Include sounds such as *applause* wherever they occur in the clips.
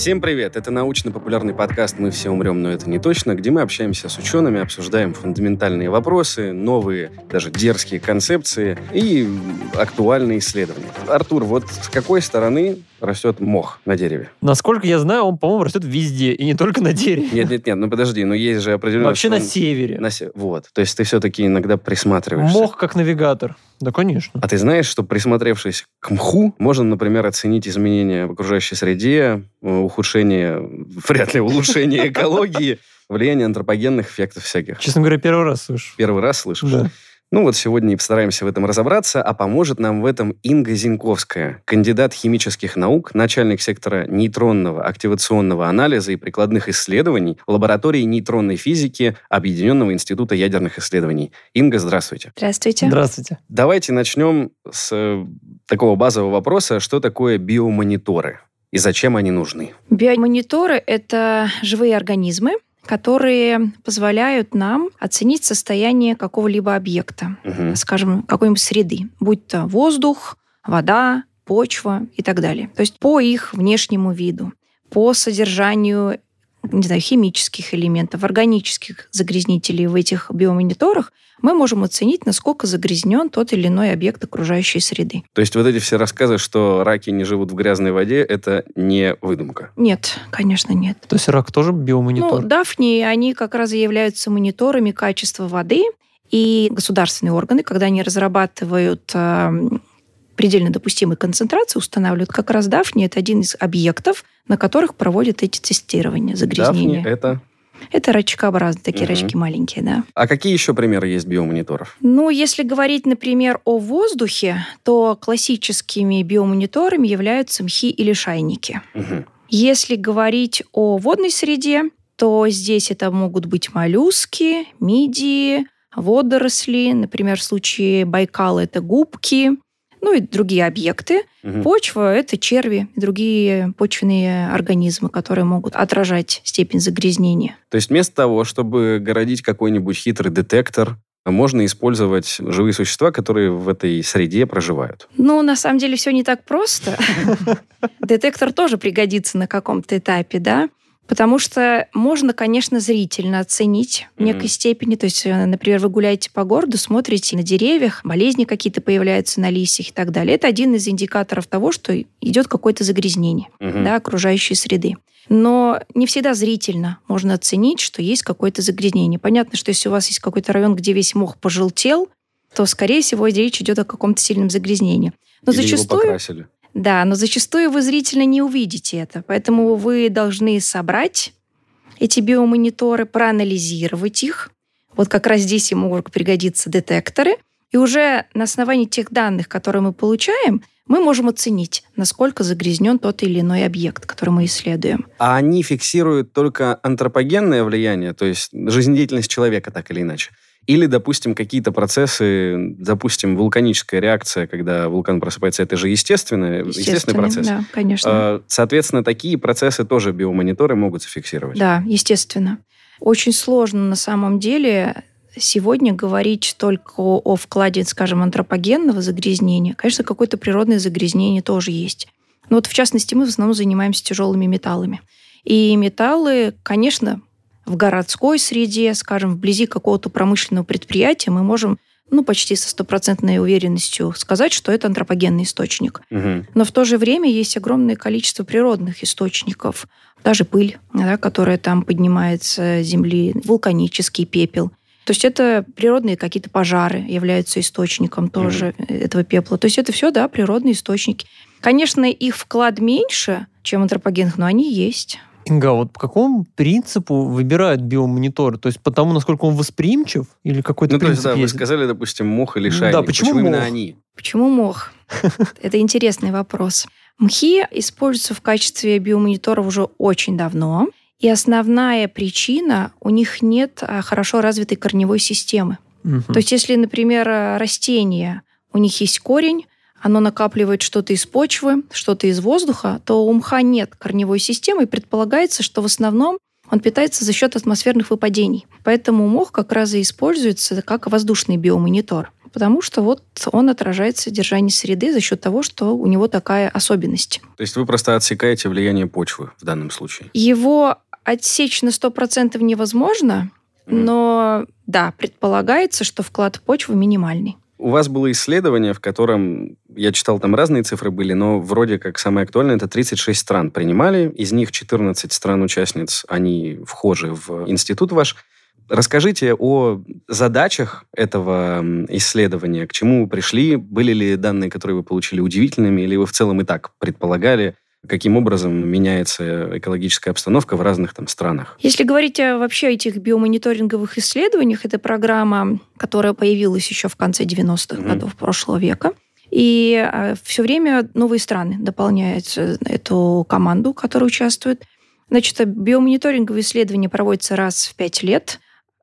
Всем привет! Это научно-популярный подкаст «Мы все умрем, но это не точно», где мы общаемся с учеными, обсуждаем фундаментальные вопросы, новые, даже дерзкие концепции и актуальные исследования. Артур, вот с какой стороны растет мох на дереве? Насколько я знаю, он, по-моему, растет везде, и не только на дереве. Нет, нет, нет, ну подожди, но есть же определенно... Вообще на он- севере. на се- Вот, то есть ты все-таки иногда присматриваешься. Мох как навигатор. Да, конечно. А ты знаешь, что присмотревшись к мху, можно, например, оценить изменения в окружающей среде, э, ухудшение, *laughs* вряд ли улучшение экологии, влияние антропогенных эффектов всяких. Честно говоря, первый раз слышу. Первый раз слышишь? Да. Ну вот сегодня и постараемся в этом разобраться, а поможет нам в этом Инга Зиньковская, кандидат химических наук, начальник сектора нейтронного активационного анализа и прикладных исследований лаборатории нейтронной физики Объединенного института ядерных исследований. Инга, здравствуйте. Здравствуйте. Здравствуйте. Давайте начнем с э, такого базового вопроса, что такое биомониторы и зачем они нужны? Биомониторы — это живые организмы, которые позволяют нам оценить состояние какого-либо объекта, Мгм. скажем, какой-нибудь среды, будь то воздух, вода, почва и так далее. То есть по их внешнему виду, по содержанию не знаю, химических элементов, органических загрязнителей в этих биомониторах, мы можем оценить, насколько загрязнен тот или иной объект окружающей среды. То есть вот эти все рассказы, что раки не живут в грязной воде, это не выдумка. Нет, конечно, нет. То есть рак тоже биомонитор? Ну, Дафни, они как раз и являются мониторами качества воды, и государственные органы, когда они разрабатывают э, предельно допустимые концентрации, устанавливают как раз Дафни. Это один из объектов, на которых проводят эти тестирования загрязнения. Дафни это... Это рачкообразные, такие Мгм. рачки маленькие, да. А какие еще примеры есть биомониторов? Ну, если говорить, например, о воздухе, то классическими биомониторами являются мхи или шайники. Мгм. Если говорить о водной среде, то здесь это могут быть моллюски, мидии, водоросли. Например, в случае Байкала это губки, ну и другие объекты. Мгм. Почва – это черви и другие почвенные организмы, которые могут отражать степень загрязнения. То есть вместо того, чтобы городить какой-нибудь хитрый детектор, можно использовать живые существа, которые в этой среде проживают. Ну, на самом деле все не так просто. *laughs* Детектор тоже пригодится на каком-то этапе, да? Потому что можно, конечно, зрительно оценить в некой Мгм. степени. То есть, э, например, вы гуляете по городу, смотрите на деревьях, болезни какие-то появляются на листьях и так далее. Это один из индикаторов того, что идет какое-то загрязнение Мгм. да, окружающей среды. Но не всегда зрительно можно оценить, что есть какое-то загрязнение. Понятно, что если у вас есть какой-то район, где весь мох пожелтел, то, скорее всего, речь идет о каком-то сильном загрязнении. Но Или его зачастую, покрасили. Да, но зачастую вы зрительно не увидите это. Поэтому вы должны собрать эти биомониторы, проанализировать их. Вот как раз здесь и могут пригодиться детекторы. И уже на основании тех данных, которые мы получаем, мы можем оценить, насколько загрязнен тот или иной объект, который мы исследуем. А они фиксируют только антропогенное влияние, то есть жизнедеятельность человека так или иначе. Или, допустим, какие-то процессы, допустим, вулканическая реакция, когда вулкан просыпается, это же естественный, естественный процесс. Да, конечно. А, Соответственно, такие процессы тоже биомониторы могут зафиксировать. Да, естественно. Очень сложно на самом деле сегодня говорить только о, о вкладе, скажем, антропогенного загрязнения. Конечно, какое-то природное загрязнение тоже есть. Но вот в частности мы в основном занимаемся тяжелыми металлами. И металлы, конечно, в городской среде, скажем, вблизи какого-то промышленного предприятия мы можем ну, почти со стопроцентной уверенностью сказать, что это антропогенный источник. Мгм. Но в то же время есть огромное количество природных источников. Даже пыль, да, которая там поднимается с земли, вулканический пепел. То есть это природные какие-то пожары являются источником тоже этого пепла. То есть это все, да, природные источники. Конечно, их вклад меньше, чем антропогенных, но они есть. Инга, а вот по какому принципу выбирают биомонитор? То есть по тому, насколько он восприимчив? Или какой-то Ну, то есть, принцип да, вы есть? сказали, допустим, мох или Да, шайник. почему именно мох? они? Почему мох? *laughs* Это интересный вопрос. Мхи используются в качестве биомониторов уже очень давно. И основная причина – у них нет а, хорошо развитой корневой системы. Мгм. То есть если, например, растение, у них есть корень, оно накапливает что-то из почвы, что-то из воздуха, то у мха нет корневой системы, и предполагается, что в основном он питается за счет атмосферных выпадений. Поэтому мох как раз и используется как воздушный биомонитор. потому что вот он отражает содержание среды за счет того, что у него такая особенность. То есть вы просто отсекаете влияние почвы в данном случае? Его отсечь на 100% невозможно, но да, предполагается, что вклад почвы минимальный. У вас было исследование, в котором, я читал, там разные цифры были, но вроде как самое актуальное, это 36 стран принимали, из них 14 стран-участниц, они вхожи в институт ваш. Расскажите о задачах этого исследования, к чему вы пришли, были ли данные, которые вы получили, удивительными, или вы в целом и так предполагали, каким образом меняется экологическая обстановка в разных там странах. Если говорить о вообще этих биомониторинговых исследованиях, это программа, которая появилась еще в конце 90-х mm-hmm. годов прошлого века. И а, все время новые страны дополняют эту команду, которая участвует. Значит, биомониторинговые исследования проводятся раз в пять лет.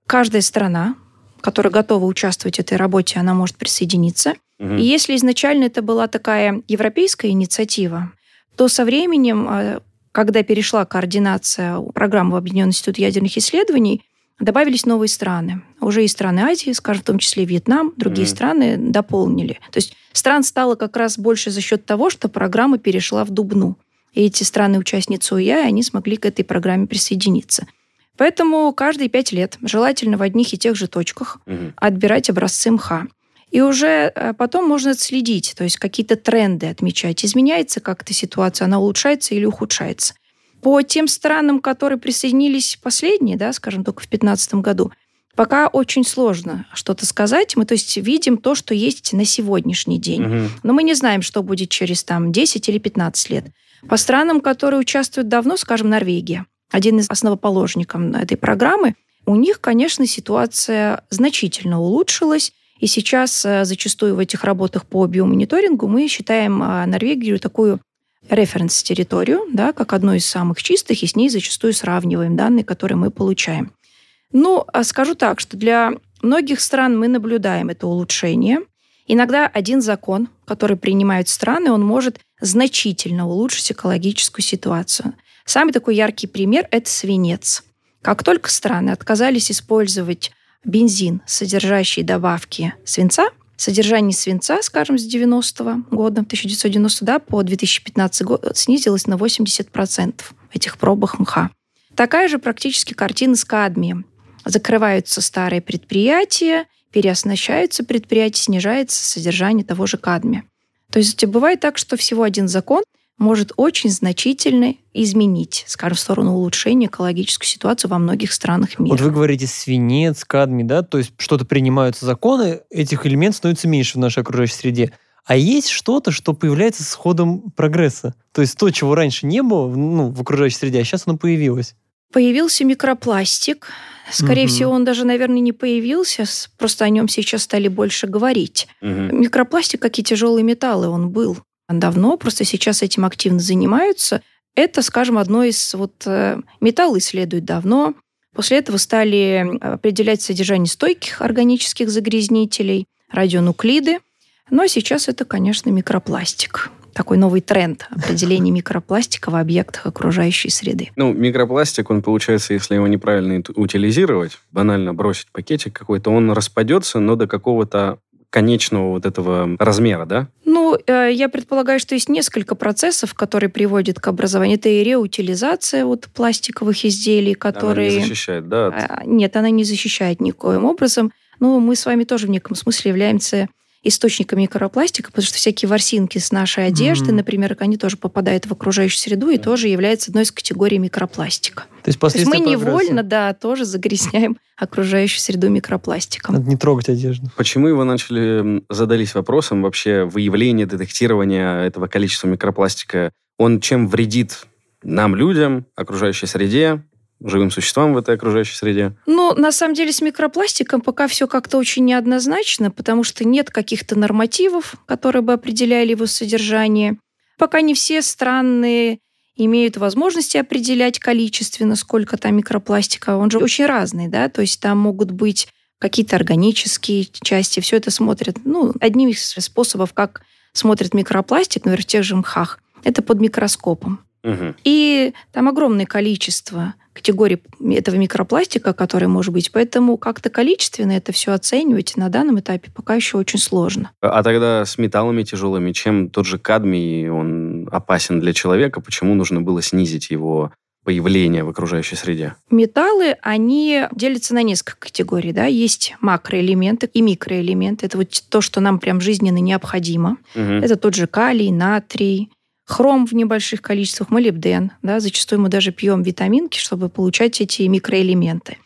Каждая страна, которая готова участвовать в этой работе, она может присоединиться. Угу. И если изначально это была такая европейская инициатива, то со временем, э, когда перешла координация программы в Объединенный институт ядерных исследований, добавились новые страны. Уже и страны Азии, скажем, в том числе Вьетнам, другие mm-hmm. страны дополнили. То есть стран стало как раз больше за счет того, что программа перешла в Дубну. И эти страны-участницы УЯ, они смогли к этой программе присоединиться. Поэтому каждые пять лет, желательно в одних и тех же точках, угу. отбирать образцы МХА. И уже э, потом можно следить, то есть какие-то тренды отмечать. Изменяется как-то ситуация, она улучшается или ухудшается. По тем странам, которые присоединились последние, да, скажем, только в 2015 году, пока очень сложно что-то сказать. Мы, то есть, видим то, что есть на сегодняшний день. Угу. Но мы не знаем, что будет через там, 10 или 15 лет. По странам, которые участвуют давно, скажем, Норвегия, один из основоположников этой программы, у них, конечно, ситуация значительно улучшилась. И сейчас э, зачастую в этих работах по биомониторингу мы считаем э, Норвегию такую референс-территорию, да, как одну из самых чистых, и с ней зачастую сравниваем данные, которые мы получаем. Ну, а скажу так, что для многих стран мы наблюдаем это улучшение. Иногда один закон, который принимают страны, он может значительно улучшить экологическую ситуацию. Самый такой яркий пример – это свинец. Как только страны отказались использовать бензин, содержащий добавки свинца, содержание свинца, скажем, с 90 года, 1990 да, по 2015 год снизилось на 80% в этих пробах мха. Такая же практически картина с кадмием. Закрываются старые предприятия, переоснащаются предприятия, снижается содержание того же кадмия. То есть бывает так, что всего один закон может очень значительно изменить, скажем, в сторону улучшения экологической ситуации во многих странах мира. Вот вы говорите свинец, кадмий, да, то есть что-то принимаются законы, этих элементов становится меньше в нашей окружающей среде. А есть что-то, что появляется с ходом прогресса. То есть то, чего раньше не было ну, в окружающей среде, а сейчас оно появилось. Появился микропластик. Скорее угу. всего, он даже, наверное, не появился, просто о нем сейчас стали больше говорить. Угу. Микропластик, как и тяжелые металлы, он был давно, просто сейчас этим активно занимаются. Это, скажем, одно из... Вот э, металл исследуют давно. После этого стали определять содержание стойких органических загрязнителей, радионуклиды. Но сейчас это, конечно, микропластик такой новый тренд определения *laughs* микропластика в объектах окружающей среды. Ну, микропластик, он получается, если его неправильно утилизировать, банально бросить пакетик какой-то, он распадется, но до какого-то конечного вот этого размера, да? Ну, э, я предполагаю, что есть несколько процессов, которые приводят к образованию. Это и реутилизация вот пластиковых изделий, которые... Она не защищает, да? От... А, нет, она не защищает никоим образом. Но мы с вами тоже в неком смысле являемся источниками микропластика, потому что всякие ворсинки с нашей одежды, mm-hmm. например, они тоже попадают в окружающую среду и тоже являются одной из категорий микропластика. То есть, То есть мы невольно, да, тоже загрязняем *laughs* окружающую среду микропластиком. Надо не трогать одежду. Почему вы начали, задались вопросом вообще выявления, детектирования этого количества микропластика? Он чем вредит нам, людям, окружающей среде, живым существам в этой окружающей среде? Ну, на самом деле, с микропластиком пока все как-то очень неоднозначно, потому что нет каких-то нормативов, которые бы определяли его содержание. Пока не все страны имеют возможности определять количественно, сколько там микропластика. Он же очень разный, да, то есть там могут быть какие-то органические части, все это смотрят. Ну, одним из способов, как смотрит микропластик, например, в тех же мхах, это под микроскопом. И там огромное количество категорий этого микропластика, который может быть. Поэтому как-то количественно это все оценивать на данном этапе пока еще очень сложно. А тогда с металлами тяжелыми, чем тот же кадмий, он опасен для человека? Почему нужно было снизить его появление в окружающей среде? Металлы, они делятся на несколько категорий. Да? Есть макроэлементы и микроэлементы. Это вот то, что нам прям жизненно необходимо. Мгм. Это тот же калий, натрий, хром в небольших количествах, молибден. Да? Зачастую мы даже пьем витаминки, чтобы получать эти микроэлементы.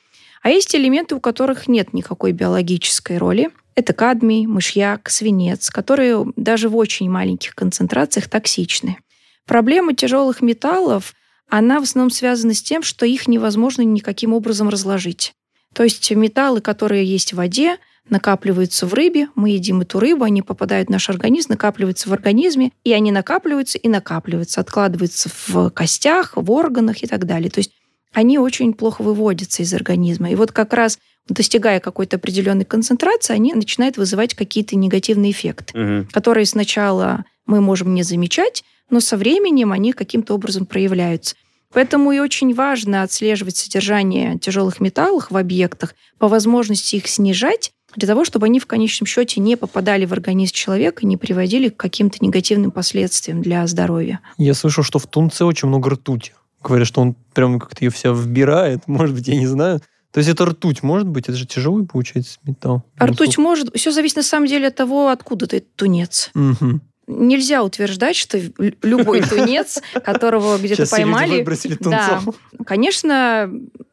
А есть элементы, у которых нет никакой биологической роли. Это кадмий, мышьяк, свинец, которые даже в очень маленьких концентрациях токсичны. Проблема тяжелых металлов, она в основном связана с тем, что их невозможно никаким образом разложить. То есть металлы, которые есть в воде, накапливаются в рыбе, мы едим эту рыбу, они попадают в наш организм, накапливаются в организме, и они накапливаются и накапливаются, откладываются в костях, в органах и так далее. То есть они очень плохо выводятся из организма. И вот как раз достигая какой-то определенной концентрации, они начинают вызывать какие-то негативные эффекты, Мгм. которые сначала мы можем не замечать, но со временем они каким-то образом проявляются. Поэтому и очень важно отслеживать содержание тяжелых металлов в объектах, по возможности их снижать, для того, чтобы они в конечном счете не попадали в организм человека и не приводили к каким-то негативным последствиям для здоровья. Я слышал, что в тунце очень много ртути. Говорят, что он прям как-то ее вся вбирает. *laughs* Может быть, я не знаю. То есть это ртуть может быть? Это же тяжелый, получается, металл. А ртуть может... Все зависит на самом деле от того, откуда ты тунец. Мгм. Нельзя утверждать, что лю- любой *laughs* тунец, которого где-то поймали... выбросили Да, конечно,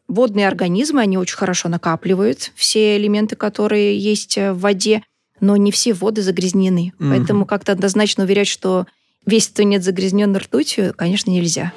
водные организмы, они очень хорошо накапливают все элементы, которые есть э, в воде, но не все воды загрязнены. Мгм. Поэтому как-то однозначно уверять, что весь тунец загрязнен ртутью, конечно, нельзя.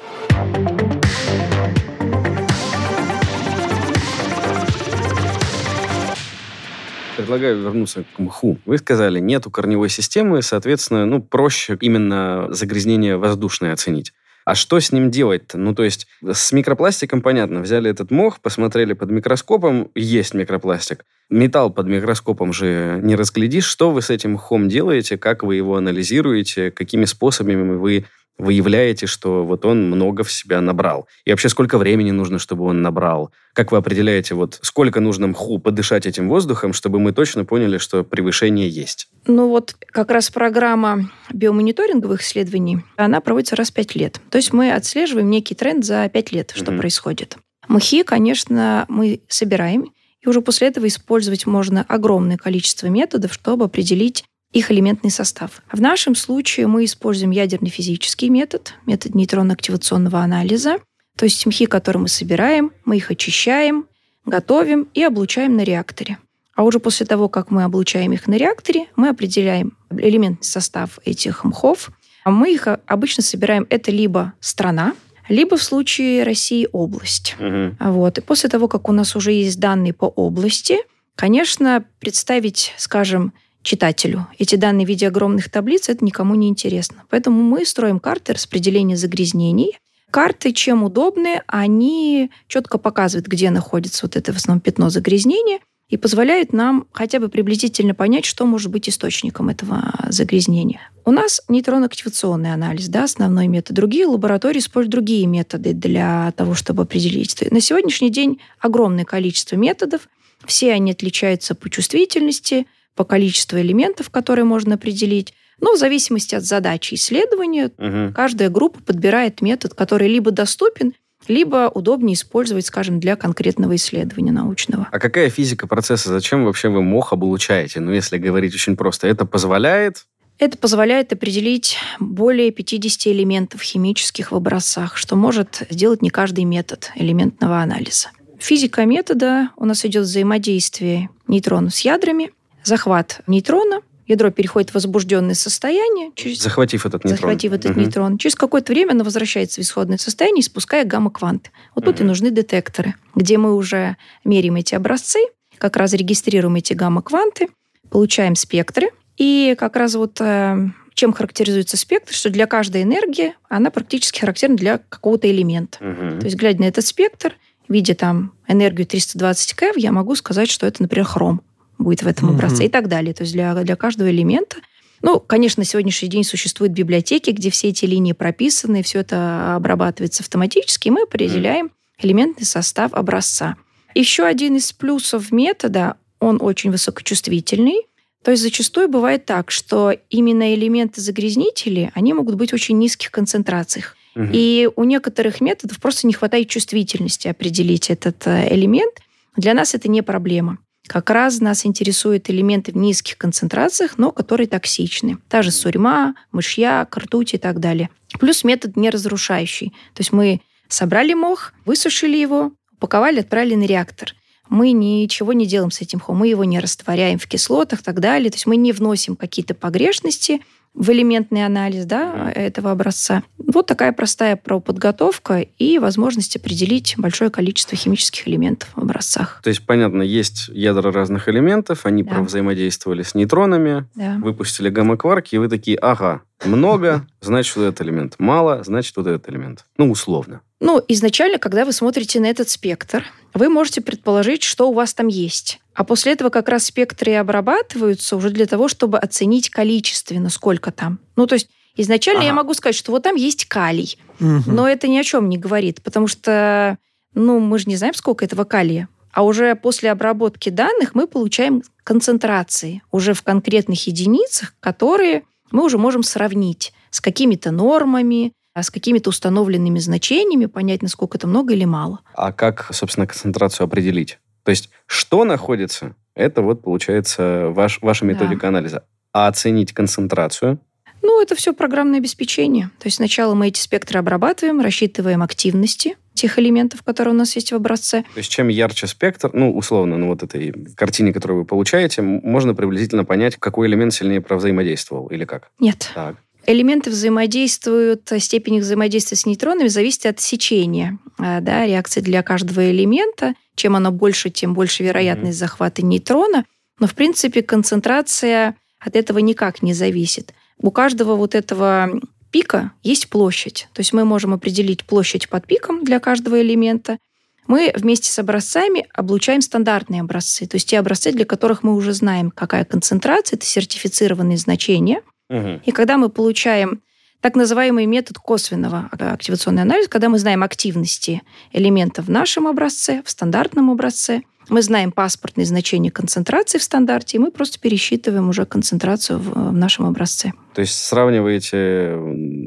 Предлагаю вернуться к мху. Вы сказали, нету корневой системы, соответственно, ну, проще именно загрязнение воздушное оценить. А что с ним делать-то? Ну, то есть с микропластиком понятно. Взяли этот мох, посмотрели под микроскопом, есть микропластик. Металл под микроскопом же не разглядишь. Что вы с этим мхом делаете? Как вы его анализируете? Какими способами вы выявляете, что вот он много в себя набрал? И вообще, сколько времени нужно, чтобы он набрал? Как вы определяете, вот сколько нужно мху подышать этим воздухом, чтобы мы точно поняли, что превышение есть? Ну вот как раз программа биомониторинговых исследований, она проводится раз в пять лет. То есть мы отслеживаем некий тренд за пять лет, что Мгм. происходит. Мхи, конечно, мы собираем, и уже после этого использовать можно огромное количество методов, чтобы определить их элементный состав. В нашем случае мы используем ядерный физический метод, метод нейтронно-активационного анализа. То есть мхи, которые мы собираем, мы их очищаем, готовим и облучаем на реакторе. А уже после того, как мы облучаем их на реакторе, мы определяем элементный состав этих мхов. А мы их а, обычно собираем, это либо страна, либо в случае России область. А Вот. И после того, как у нас уже есть данные по области, конечно, представить, скажем, читателю эти данные в виде огромных таблиц, это никому не интересно. Поэтому мы строим карты распределения загрязнений. Карты, чем удобны, они четко показывают, где находится вот это в основном пятно загрязнения, и позволяют нам хотя бы приблизительно понять, что может быть источником этого загрязнения. У нас нейтронно-активационный анализ, да, основной метод. Другие лаборатории используют другие методы для того, чтобы определить. На сегодняшний день огромное количество методов. Все они отличаются по чувствительности, по количеству элементов, которые можно определить. Но в зависимости от задачи исследования, Мгм. каждая группа подбирает метод, который либо доступен, либо удобнее использовать, скажем, для конкретного исследования научного. А какая физика процесса? Зачем вообще вы мох облучаете? Ну, если говорить очень просто, это позволяет Это позволяет определить более 50 элементов химических в образцах, что может сделать не каждый метод элементного анализа. Физика метода у нас идет взаимодействие нейтронов с ядрами, захват нейтрона, ядро переходит в возбужденное состояние, через захватив этот нейтрон. захватив этот Мгм. нейтрон. Через какое-то время оно возвращается в исходное состояние, испуская гамма-кванты. Вот тут и нужны детекторы, где мы уже меряем эти образцы, как раз регистрируем эти гамма-кванты, получаем спектры. И как раз вот э, чем характеризуется спектр, что для каждой энергии она практически характерна для какого-то элемента. Мгм. То есть, глядя на этот спектр, видя там энергию 320 КЭВ, я могу сказать, что это, например, хром будет в этом образце и так далее. То есть для, для каждого элемента Ну, конечно, на сегодняшний день существуют библиотеки, где все эти линии прописаны, все это обрабатывается автоматически, и мы определяем элементный состав образца. Еще один из плюсов метода, он очень высокочувствительный. То есть зачастую бывает так, что именно элементы загрязнители, они могут быть в очень низких концентрациях. Угу. И у некоторых методов просто не хватает чувствительности определить этот э, элемент. Для нас это не проблема. Как раз нас интересуют элементы в низких концентрациях, но которые токсичны. Та же сурьма, мышьяк, ртуть и так далее. Плюс метод не разрушающий. То есть мы собрали мох, высушили его, упаковали, отправили на реактор. Мы ничего не делаем с этим мхом, мы его не растворяем в кислотах и так далее. То есть мы не вносим какие-то погрешности, в элементный анализ да, этого образца. Вот такая простая подготовка и возможность определить большое количество химических элементов в образцах. То есть, понятно, есть ядра разных элементов, они да. взаимодействовали с нейтронами, да. выпустили гамма-кварки, и вы такие, ага, много, *laughs* значит, вот этот элемент. Мало, значит, вот этот элемент. Ну, условно. Ну, изначально, когда вы смотрите на этот спектр, вы можете предположить, что у вас там есть. А после этого как раз спектры обрабатываются уже для того, чтобы оценить количественно, сколько там. Ну, то есть изначально ага. я могу сказать, что вот там есть калий, угу. но это ни о чем не говорит, потому что, ну, мы же не знаем, сколько этого калия. А уже после обработки данных мы получаем концентрации уже в конкретных единицах, которые мы уже можем сравнить с какими-то нормами, с какими-то установленными значениями, понять, насколько это много или мало. А как, собственно, концентрацию определить? То есть, что находится, это вот, получается, ваш, ваша методика да. анализа. А оценить концентрацию? Ну, это все программное обеспечение. То есть сначала мы эти спектры обрабатываем, рассчитываем активности тех элементов, которые у нас есть в образце. То есть чем ярче спектр, ну, условно, ну, вот этой картине, которую вы получаете, можно приблизительно понять, какой элемент сильнее провзаимодействовал или как? Нет. Так. Элементы взаимодействуют, степень их взаимодействия с нейтронами зависит от сечения э, да, реакции для каждого элемента. Чем оно больше, тем больше вероятность mm-hmm. захвата нейтрона. Но, в принципе, концентрация от этого никак не зависит. У каждого вот этого пика есть площадь. То есть мы можем определить площадь под пиком для каждого элемента. Мы вместе с образцами облучаем стандартные образцы, то есть те образцы, для которых мы уже знаем, какая концентрация, это сертифицированные значения. Угу. И когда мы получаем так называемый метод косвенного активационного анализа, когда мы знаем активности элементов в нашем образце, в стандартном образце, мы знаем паспортные значения концентрации в стандарте, и мы просто пересчитываем уже концентрацию в, в нашем образце. То есть сравниваете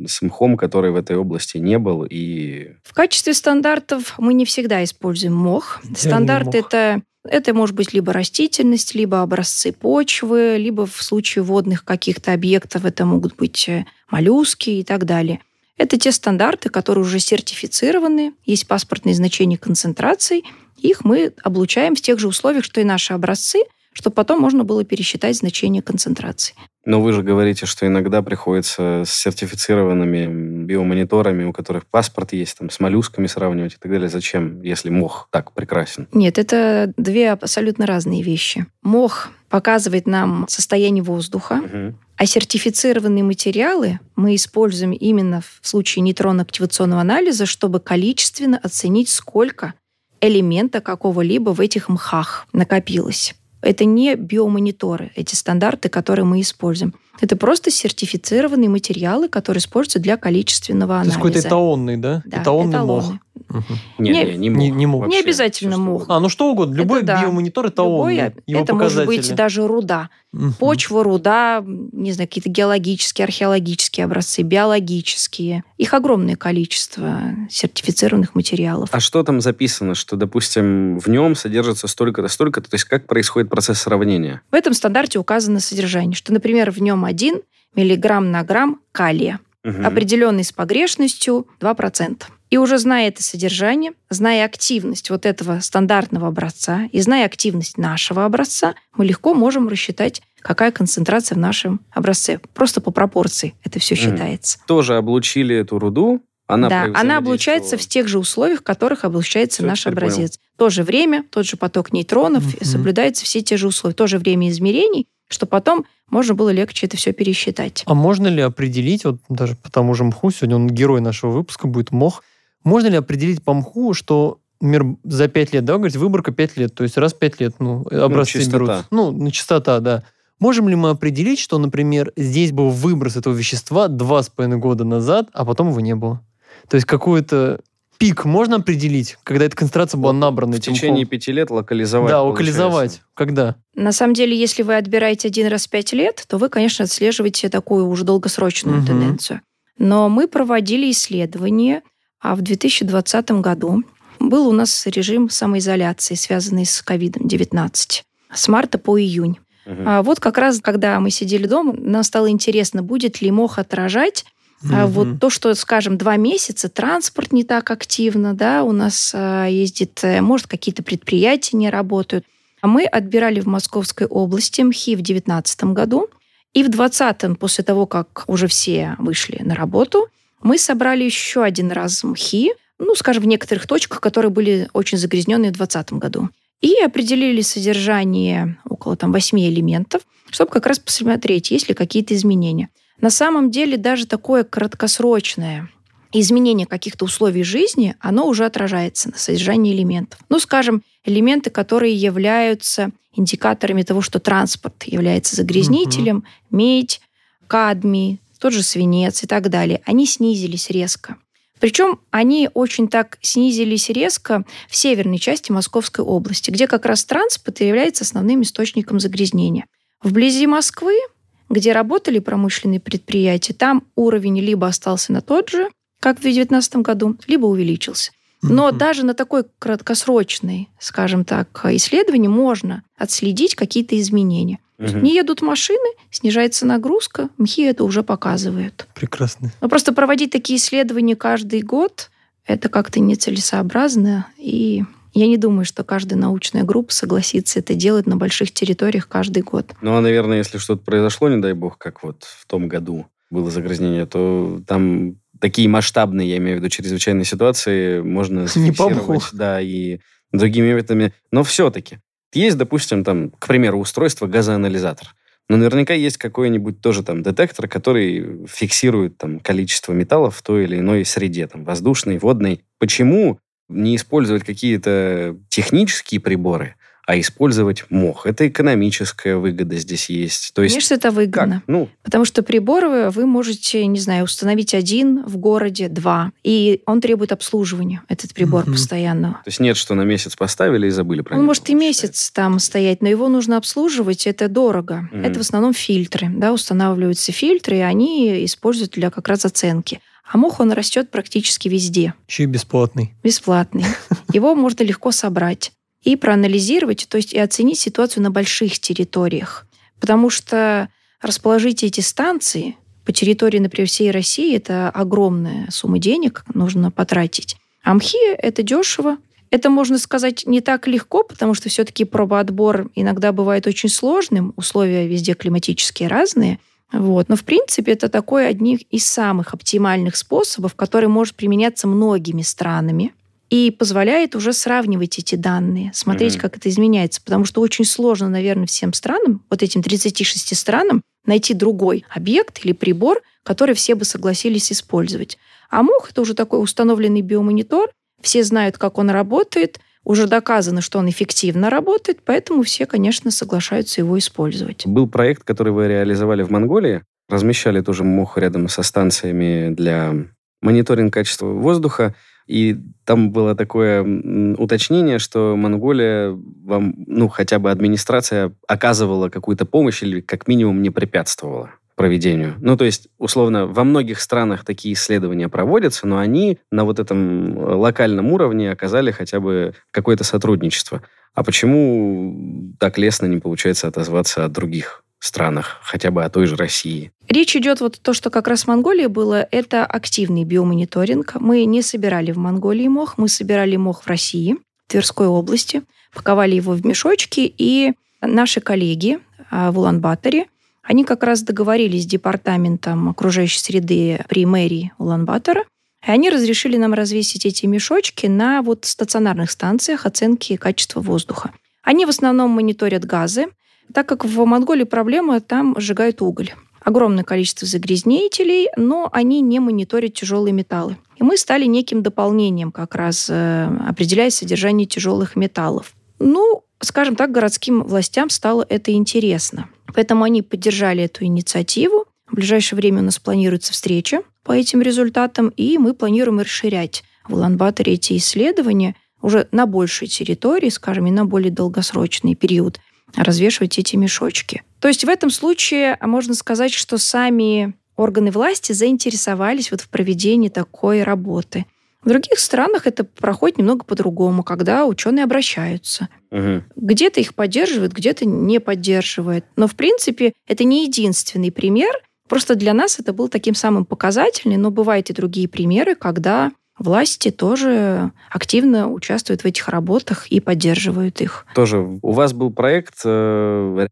с мхом, который в этой области не был, и... В качестве стандартов мы не всегда используем мох. Стандарт мох. это это может быть либо растительность, либо образцы почвы, либо в случае водных каких-то объектов это могут быть э, моллюски и так далее. Это те стандарты, которые уже сертифицированы, есть паспортные значения концентраций, их мы облучаем в тех же условиях, что и наши образцы, чтобы потом можно было пересчитать значение концентрации. Но вы же говорите, что иногда приходится с сертифицированными биомониторами, у которых паспорт есть, там, с моллюсками сравнивать и так далее. Зачем, если мох так прекрасен? Нет, это две абсолютно разные вещи. Мох показывает нам состояние воздуха, угу. а сертифицированные материалы мы используем именно в случае нейтронно-активационного анализа, чтобы количественно оценить, сколько элемента какого-либо в этих мхах накопилось. Это не биомониторы, эти стандарты, которые мы используем. Это просто сертифицированные материалы, которые используются для количественного анализа. Это какой-то эталонный, да? Да, эталонный эталонный. мох. Угу. Не, не, не, не мох. Не, не, мох. не обязательно мох. А, ну что угодно. Любой это, биомонитор это. Его это может быть даже руда. Угу. Почва, руда, не знаю, какие-то геологические, археологические образцы, биологические. Их огромное количество сертифицированных материалов. А что там записано, что, допустим, в нем содержится столько-то, столько-то? То есть как происходит процесс сравнения? В этом стандарте указано содержание, что, например, в нем 1 миллиграмм на грамм калия, угу. определенный с погрешностью 2%. И уже зная это содержание, зная активность вот этого стандартного образца и зная активность нашего образца, мы легко можем рассчитать, какая концентрация в нашем образце. Просто по пропорции это все считается. Тоже облучили эту руду, она да, она облучается в тех же условиях, в которых облучается все, наш образец. Понял. То же время, тот же поток нейтронов, mm-hmm. соблюдаются все те же условия. То же время измерений, что потом можно было легче это все пересчитать. А можно ли определить, вот даже по тому же мху, сегодня он герой нашего выпуска будет мох, можно ли определить по МХУ, что например, за 5 лет, да, вы говорите, выборка 5 лет, то есть раз в 5 лет, ну, ну образцы ну, берут. Ну, на частота, да. Можем ли мы определить, что, например, здесь был выброс этого вещества два с половиной года назад, а потом его не было? То есть какой-то пик можно определить, когда эта концентрация была набрана? В течение пяти лет локализовать. Да, локализовать. Когда? На самом деле, если вы отбираете один раз в пять лет, то вы, конечно, отслеживаете такую уже долгосрочную угу. тенденцию. Но мы проводили исследования, а в 2020 году был у нас режим самоизоляции, связанный с COVID-19, с марта по июнь. Угу. А вот как раз, когда мы сидели дома, нам стало интересно, будет ли мох отражать а вот то, что, скажем, два месяца транспорт не так активно, да, у нас а, ездит, э, может, какие-то предприятия не работают. А мы отбирали в Московской области МХИ в 2019 году. И в 2020, после того, как уже все вышли на работу, мы собрали еще один раз МХИ, ну, скажем, в некоторых точках, которые были очень загрязненные в 2020 году. И определили содержание около там, 8 элементов, чтобы как раз посмотреть, есть ли какие-то изменения. На самом деле даже такое краткосрочное изменение каких-то условий жизни, оно уже отражается на содержании элементов. Ну, скажем, элементы, которые являются индикаторами того, что транспорт является загрязнителем, угу. медь, кадмий, тот же свинец и так далее, они снизились резко. Причем они очень так снизились резко в северной части Московской области, где как раз транспорт является основным источником загрязнения. Вблизи Москвы где работали промышленные предприятия, там уровень либо остался на тот же, как в 2019 году, либо увеличился. Но mm-hmm. даже на такой краткосрочной, скажем так, исследовании можно отследить какие-то изменения. Mm-hmm. Не едут машины, снижается нагрузка, МХИ это уже показывают. Прекрасно. Но просто проводить такие исследования каждый год, это как-то нецелесообразно и я не думаю, что каждая научная группа согласится это делать на больших территориях каждый год. Ну, а, наверное, если что-то произошло, не дай бог, как вот в том году было загрязнение, то там такие масштабные, я имею в виду, чрезвычайные ситуации можно *laughs* зафиксировать. Да, и другими методами. Но все-таки есть, допустим, там, к примеру, устройство газоанализатор. Но наверняка есть какой-нибудь тоже там детектор, который фиксирует там количество металлов в той или иной среде, там воздушной, водной. Почему не использовать какие-то технические приборы, а использовать мох. Это экономическая выгода здесь есть. То есть, Конечно, это выгодно. Как? Ну, Потому что приборы вы можете, не знаю, установить один в городе, два. И он требует обслуживания, этот прибор угу. постоянного. То есть нет, что на месяц поставили и забыли про него. Он может и месяц там стоять, но его нужно обслуживать, это дорого. Угу. Это в основном фильтры. Да, устанавливаются фильтры, и они используют для как раз оценки. А мох, он растет практически везде. Еще и бесплатный. Бесплатный. *laughs* Его можно легко собрать и проанализировать, то есть и оценить ситуацию на больших территориях. Потому что расположить эти станции по территории, например, всей России, это огромная сумма денег нужно потратить. А МХИ — это дешево, это, можно сказать, не так легко, потому что все-таки пробоотбор иногда бывает очень сложным, условия везде климатические разные — вот. Но, в принципе, это такой одних из самых оптимальных способов, который может применяться многими странами и позволяет уже сравнивать эти данные, смотреть, mm-hmm. как это изменяется. Потому что очень сложно, наверное, всем странам, вот этим 36 странам, найти другой объект или прибор, который все бы согласились использовать. А МОХ — это уже такой установленный биомонитор, все знают, как он работает, уже доказано, что он эффективно работает, поэтому все, конечно, соглашаются его использовать. Был проект, который вы реализовали в Монголии. Размещали тоже мох рядом со станциями для мониторинга качества воздуха. И там было такое уточнение, что Монголия вам, ну, хотя бы администрация оказывала какую-то помощь или как минимум не препятствовала проведению. Ну, то есть, условно, во многих странах такие исследования проводятся, но они на вот этом э, локальном уровне оказали хотя бы какое-то сотрудничество. А почему так лестно не получается отозваться о других странах, хотя бы о той же России? Речь идет вот то, что как раз в Монголии было, это активный биомониторинг. Мы не собирали в Монголии мох, мы собирали мох в России, в Тверской области, паковали его в мешочки, и наши коллеги а, в Улан-Баторе они как раз договорились с департаментом окружающей среды при мэрии Улан-Батора, и они разрешили нам развесить эти мешочки на вот стационарных станциях оценки качества воздуха. Они в основном мониторят газы, так как в Монголии проблема, там сжигают уголь. Огромное количество загрязнителей, но они не мониторят тяжелые металлы. И мы стали неким дополнением, как раз э, определяя содержание тяжелых металлов. Ну, скажем так, городским властям стало это интересно Поэтому они поддержали эту инициативу. В ближайшее время у нас планируется встреча по этим результатам, и мы планируем расширять в Улан-Баторе эти исследования уже на большей территории, скажем, и на более долгосрочный период развешивать эти мешочки. То есть в этом случае можно сказать, что сами органы власти заинтересовались вот в проведении такой работы. В других странах это проходит немного по-другому, когда ученые обращаются. Угу. Где-то их поддерживают, где-то не поддерживают. Но, в принципе, это не единственный пример. Просто для нас это был таким самым показательным, но бывают и другие примеры, когда власти тоже активно участвуют в этих работах и поддерживают их. Тоже у вас был проект э,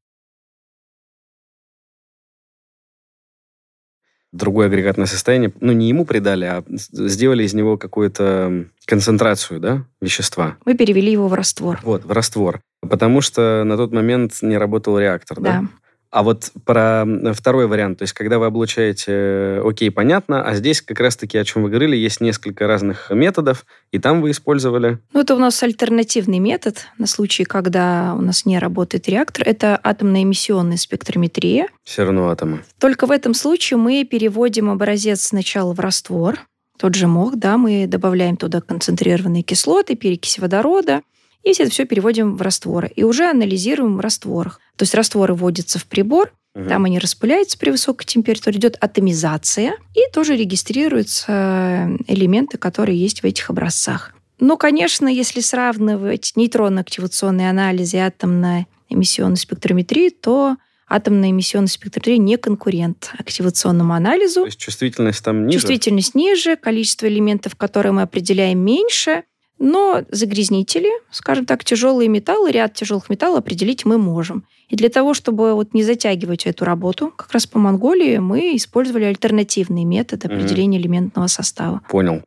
другое агрегатное состояние, ну, не ему придали, а сделали из него какую-то концентрацию, да, вещества. Мы перевели его в раствор. Вот, в раствор. Потому что на тот момент не работал реактор, да? Да. А вот про второй вариант, то есть когда вы облучаете, э, окей, понятно, а здесь как раз-таки, о чем вы говорили, есть несколько разных методов, и там вы использовали... Ну, это у нас альтернативный метод на случай, когда у нас не работает реактор. Это атомная эмиссионная спектрометрия. Все равно атомы. Только в этом случае мы переводим образец сначала в раствор, тот же мох, да, мы добавляем туда концентрированные кислоты, перекись водорода, и все это все переводим в растворы. И уже анализируем в растворах. То есть растворы вводятся в прибор, Мгм. там они распыляются при высокой температуре, идет атомизация, и тоже регистрируются элементы, которые есть в этих образцах. Но, конечно, если сравнивать нейтронно-активационные анализы и атомно-эмиссионную спектрометрию, то атомная эмиссионная спектрометрия не конкурент активационному анализу. То есть чувствительность там ниже? Чувствительность ниже, количество элементов, которые мы определяем, меньше, но загрязнители, скажем так, тяжелые металлы, ряд тяжелых металлов определить мы можем. И для того, чтобы вот не затягивать эту работу, как раз по Монголии мы использовали альтернативный метод определения элементного состава. Понял.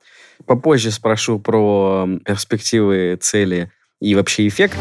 Попозже спрошу про перспективы, цели и вообще эффект.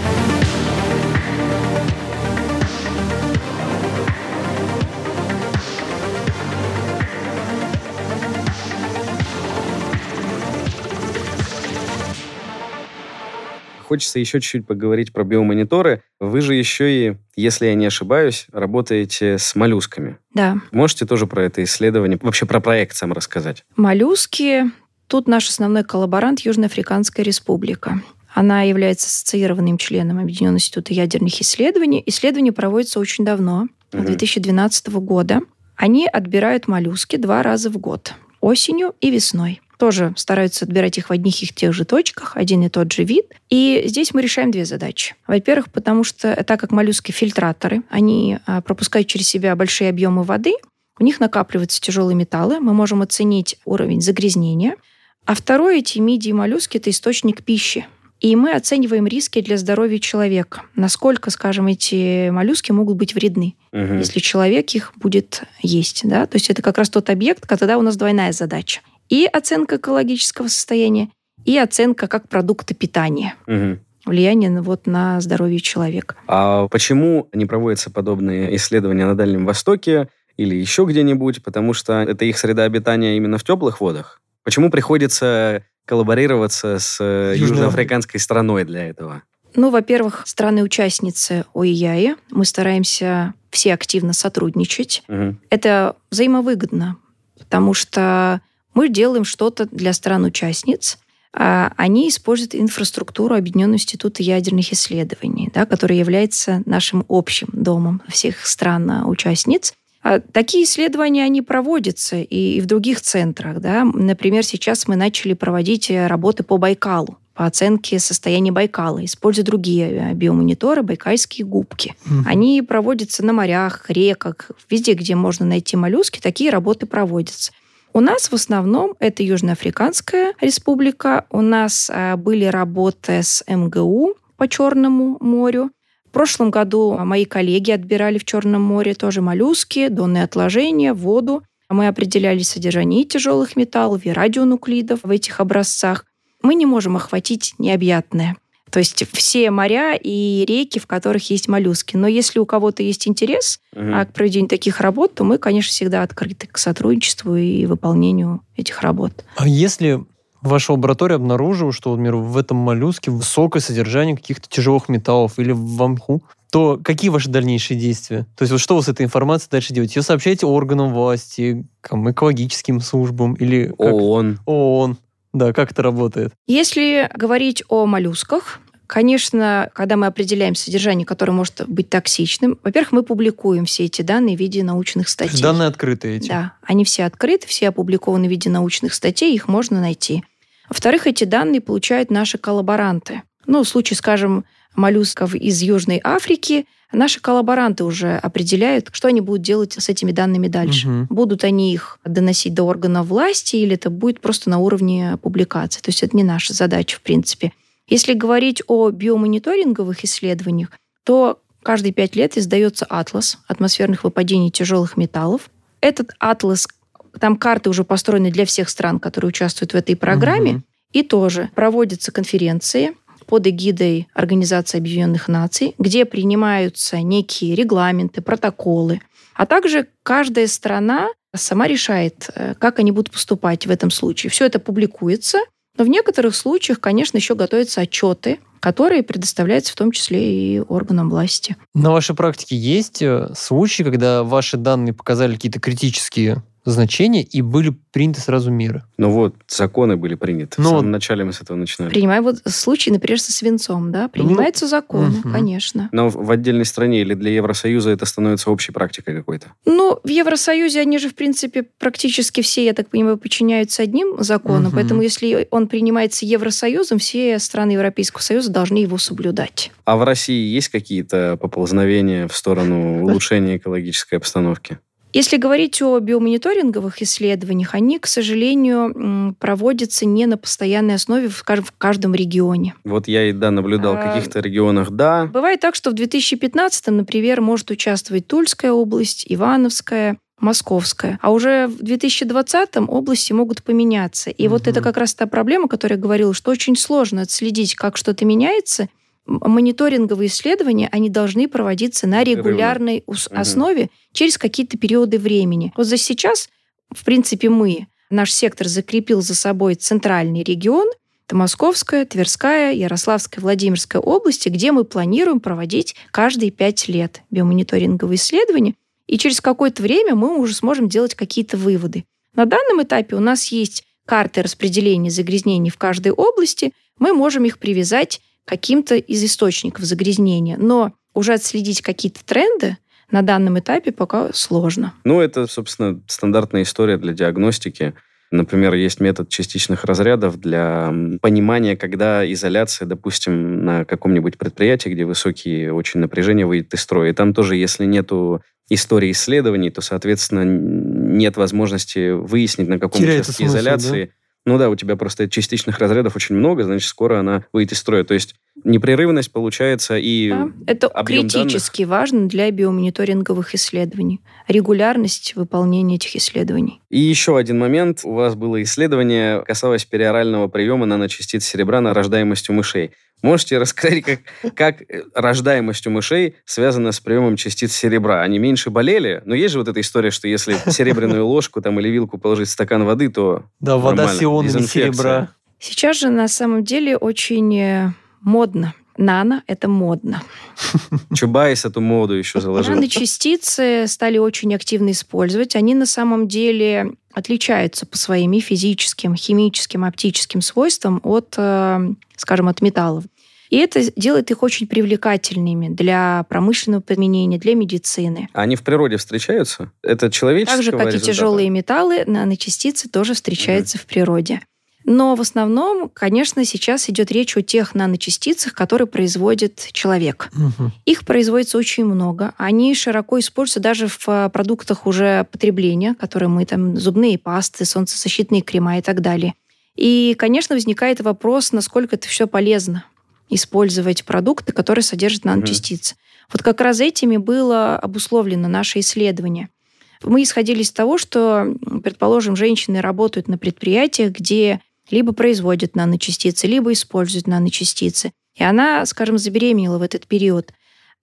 Хочется еще чуть-чуть поговорить про биомониторы. Вы же еще и, если я не ошибаюсь, работаете с моллюсками. Да, Можете тоже про это исследование, вообще про проект сам рассказать? моллюски. Тут наш основной коллаборант Южноафриканская республика. Она является ассоциированным членом Объединенного института ядерных исследований. Исследование проводится очень давно, Мгм. 2012 года. Они отбирают моллюски два раза в год, осенью и весной. Тоже стараются отбирать их в одних и тех же точках, один и тот же вид. И здесь мы решаем две задачи. Во-первых, потому что так как моллюски фильтраторы, они а, пропускают через себя большие объемы воды, у них накапливаются тяжелые металлы, мы можем оценить уровень загрязнения. А второе, эти мидии и моллюски – это источник пищи. И мы оцениваем риски для здоровья человека. Насколько, скажем, эти моллюски могут быть вредны, Мгм. если человек их будет есть. Да? То есть это как раз тот объект, когда у нас двойная задача. И оценка экологического состояния, и оценка как продукта питания. Мгм. Влияние на- вот, на здоровье человека. А почему не проводятся подобные исследования на Дальнем Востоке или еще где-нибудь? Потому что это их среда обитания именно в теплых водах. Почему приходится коллаборироваться с э, южноафриканской страной для этого? Ну, во-первых, страны-участницы ОИЯИ. Мы стараемся все активно сотрудничать. Мгм. Это взаимовыгодно, потому что мы делаем что-то для стран-участниц, а они используют инфраструктуру Объединенного института ядерных исследований, да, который является нашим общим домом всех стран-участниц. А Такие исследования, они проводятся и и в других центрах. Да. Например, сейчас мы начали проводить э, работы по Байкалу, по оценке состояния Байкала, используя другие э, биомониторы, байкальские губки. Мгм. Они проводятся на морях, реках, везде, где можно найти моллюски, такие работы проводятся. У нас в основном это Южноафриканская республика. У нас а, были работы с МГУ по Черному морю. В прошлом году мои коллеги отбирали в Черном море тоже моллюски, донные отложения, воду. Мы определяли содержание тяжелых металлов, и радионуклидов в этих образцах. Мы не можем охватить необъятное. То есть все моря и реки, в которых есть моллюски. Но если у кого-то есть интерес а, к проведению таких работ, то мы, конечно, всегда открыты к сотрудничеству и выполнению этих работ. А если ваша лаборатория обнаружила, что, например, в этом моллюске высокое содержание каких-то тяжелых металлов или в мху, то какие ваши дальнейшие действия? То есть вот что вы с этой информацией дальше делаете? Ее сообщаете органам власти, там, экологическим службам или как? ООН. ООН. Да, как это работает? Если говорить о моллюсках, Конечно, когда мы определяем содержание, которое может быть токсичным, во-первых, мы публикуем все эти данные в виде научных статей. Данные открытые эти. Да, они все открыты, все опубликованы в виде научных статей, их можно найти. Во-вторых, эти данные получают наши коллаборанты. Ну, в случае, скажем, моллюсков из Южной Африки, наши коллаборанты уже определяют, что они будут делать с этими данными дальше. Мгм. Будут они их доносить до органов власти или это будет просто на уровне публикации. То есть это не наша задача, в принципе. Если говорить о биомониторинговых исследованиях, то каждые пять лет издается атлас атмосферных выпадений тяжелых металлов. Этот атлас, там карты уже построены для всех стран, которые участвуют в этой программе, Мгм. и тоже проводятся конференции под эгидой Организации Объединенных Наций, где принимаются некие регламенты, протоколы. А также каждая страна сама решает, э, как они будут поступать в этом случае. Все это публикуется, но в некоторых случаях, конечно, еще готовятся отчеты, которые предоставляются в том числе и органам власти. На вашей практике есть э, случаи, когда ваши данные показали какие-то критические значения и были приняты сразу меры? Ну вот, законы были приняты. Ну в самом начале мы с этого начинали. Принимая вот случай, например, со свинцом, да, принимаются законы, мгм. конечно. Но в в отдельной стране или для Евросоюза это становится общей практикой какой-то. Ну, в Евросоюзе они же, в принципе, практически все, я так понимаю, подчиняются одним законам, Мгм. поэтому если он принимается Евросоюзом, все страны Европейского Союза должны его соблюдать. А в России есть какие-то поползновения в сторону улучшения экологической обстановки? Если говорить о биомониторинговых исследованиях, они, к сожалению, проводятся не на постоянной основе в кажд- в каждом регионе. Вот я и да наблюдал в А, каких-то регионах, да. Бывает так, что в 2015, например, может участвовать Тульская область, Ивановская, Московская. А уже в 2020 области могут поменяться. И вот Мгм. это как раз та проблема, которую я говорила, что очень сложно отследить, как что-то меняется. Мониторинговые исследования, они должны проводиться на регулярной основе через какие-то периоды времени. Вот за сейчас, в принципе, мы, наш сектор закрепил за собой центральный регион, это Московская, Тверская, Ярославская, Владимирская области, где мы планируем проводить каждые пять лет биомониторинговые исследования. И через какое-то время мы уже сможем делать какие-то выводы. На данном этапе у нас есть карты распределения загрязнений в каждой области. Мы можем их привязать каким-то из источников загрязнения. Но уже отследить какие-то тренды на данном этапе пока сложно. Ну, это, собственно, стандартная история для диагностики. Например, есть метод частичных разрядов для понимания, когда изоляция, допустим, на каком-нибудь предприятии, где высокие очень напряжения, выйдет из строя. И там тоже, если нету истории исследований, то, соответственно, нет возможности выяснить, на каком Теряется участке смысл, изоляции. Ну да, у тебя просто частичных разрядов очень много, значит, скоро она выйдет из строя. То есть непрерывность получается и... Да, Это критически важно для биомониторинговых исследований. Регулярность выполнения этих исследований. И еще один момент. У вас было исследование, касалось периорального приема наночастиц серебра на рождаемость у мышей. Можете рассказать, как, как э, рождаемость у мышей связана с приемом частиц серебра? Они меньше болели? Но есть же вот эта история, что если серебряную ложку там, или вилку положить в стакан воды, то Да, вода Нормально, с ионами серебра. Сейчас же на самом деле очень э, модно. Нано – это модно. *laughs* Чубайс эту моду еще заложил. Наночастицы стали очень активно использовать. Они на самом деле отличаются по своим и физическим, химическим, оптическим свойствам от, э, скажем, от металлов. И это делает их очень привлекательными для промышленного применения, для медицины. А Они в природе встречаются? Это человеческого Так же, как и результата? тяжелые металлы, наночастицы тоже встречаются в природе. Но в основном, конечно, сейчас идет речь о тех наночастицах, которые производит человек. Мгм. Их производится очень много. Они широко используются даже в э, продуктах уже потребления, которые мы там, зубные пасты, солнцезащитные крема и так далее. И, конечно, возникает вопрос, насколько это все полезно использовать продукты, которые содержат наночастицы. Вот как раз этими было обусловлено наше исследование. Мы исходили из того, что, предположим, женщины работают на предприятиях, где либо производят наночастицы, либо используют наночастицы. И она, скажем, забеременела в этот период.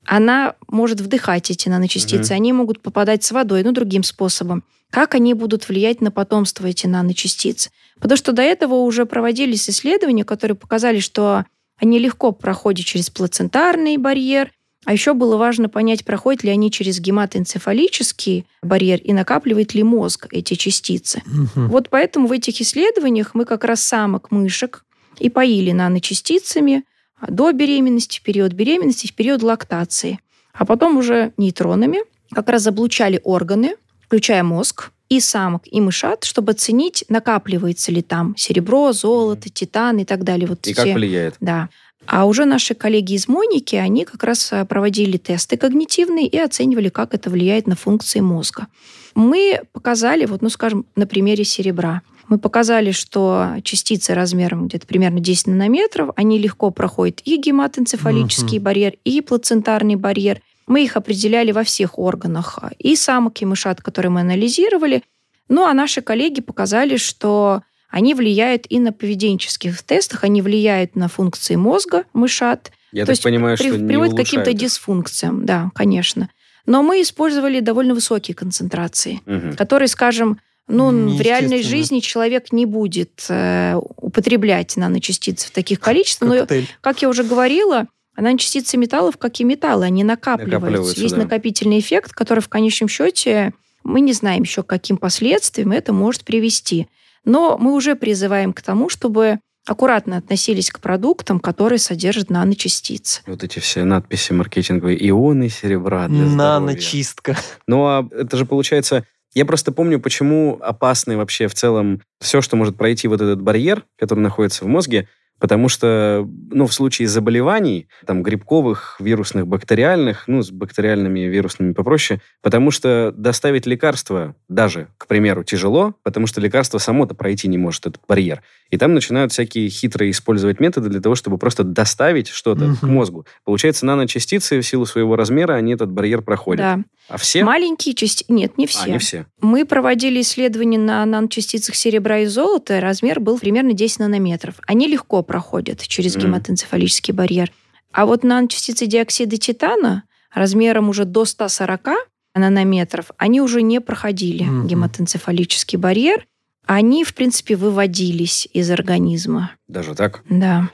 Она может вдыхать эти наночастицы, Мгм. они могут попадать с водой, ну, другим способом. Как они будут влиять на потомство, эти наночастицы? Потому что до этого уже проводились исследования, которые показали, что они легко проходят через плацентарный барьер, А еще было важно понять, проходят ли они через гематоэнцефалический барьер и накапливает ли мозг эти частицы. Мгм. Вот поэтому в этих исследованиях мы как раз самок мышек и поили наночастицами до беременности, в период беременности, в период лактации. А потом уже нейтронами как раз заблучали органы, включая мозг, и самок, и мышат, чтобы оценить, накапливается ли там серебро, золото, титан и так далее. Вот И как те- влияет? да. А уже наши коллеги из Моники, они как раз э, проводили тесты когнитивные и оценивали, как это влияет на функции мозга. Мы показали, вот, ну, скажем, на примере серебра. Мы показали, что частицы размером где-то примерно 10 нанометров, они легко проходят и гематоэнцефалический Мгм. барьер, и плацентарный барьер. Мы их определяли во всех органах, и самок, и мышат, которые мы анализировали. Ну, а наши коллеги показали, что они влияют и на поведенческих тестах, они влияют на функции мозга мышат, Я То так есть понимаю, при- что не приводит к каким-то дисфункциям, да, конечно. Но мы использовали довольно высокие концентрации, Мгм. которые, скажем, ну, в реальной жизни человек не будет э, употреблять наночастицы в таких количествах. Но, Коктейль. как я уже говорила, наночастицы металлов, как и металлы, они накапливаются. Накапливаются, Есть да. накопительный эффект, который в конечном счете мы не знаем еще, к каким последствиям это может привести. Но мы уже призываем к тому, чтобы аккуратно относились к продуктам, которые содержат наночастицы. Вот эти все надписи маркетинговые. Ионы серебра для здоровья. Наночистка. Ну, а это же получается... Я просто помню, почему опасный вообще в целом все, что может пройти вот этот барьер, который находится в мозге, потому что, ну, в случае заболеваний, там, грибковых, вирусных, бактериальных, ну, с бактериальными вирусными попроще, потому что доставить лекарство даже, к примеру, тяжело, потому что лекарство само-то пройти не может, этот барьер. И там начинают всякие хитрые использовать методы для того, чтобы просто доставить что-то к Мгм. мозгу. Получается, наночастицы в силу своего размера, они этот барьер проходят. Да. А все? Маленькие частицы... Нет, не все. А, не все. Мы проводили исследования на наночастицах серебра и золота. Размер был примерно 10 нанометров. Они легко проходят через Мгм. гематоэнцефалический барьер. А вот наночастицы диоксида титана размером уже до 140 нанометров, они уже не проходили Мгм. гематоэнцефалический барьер. Они, в принципе, выводились из организма. Даже так? Да.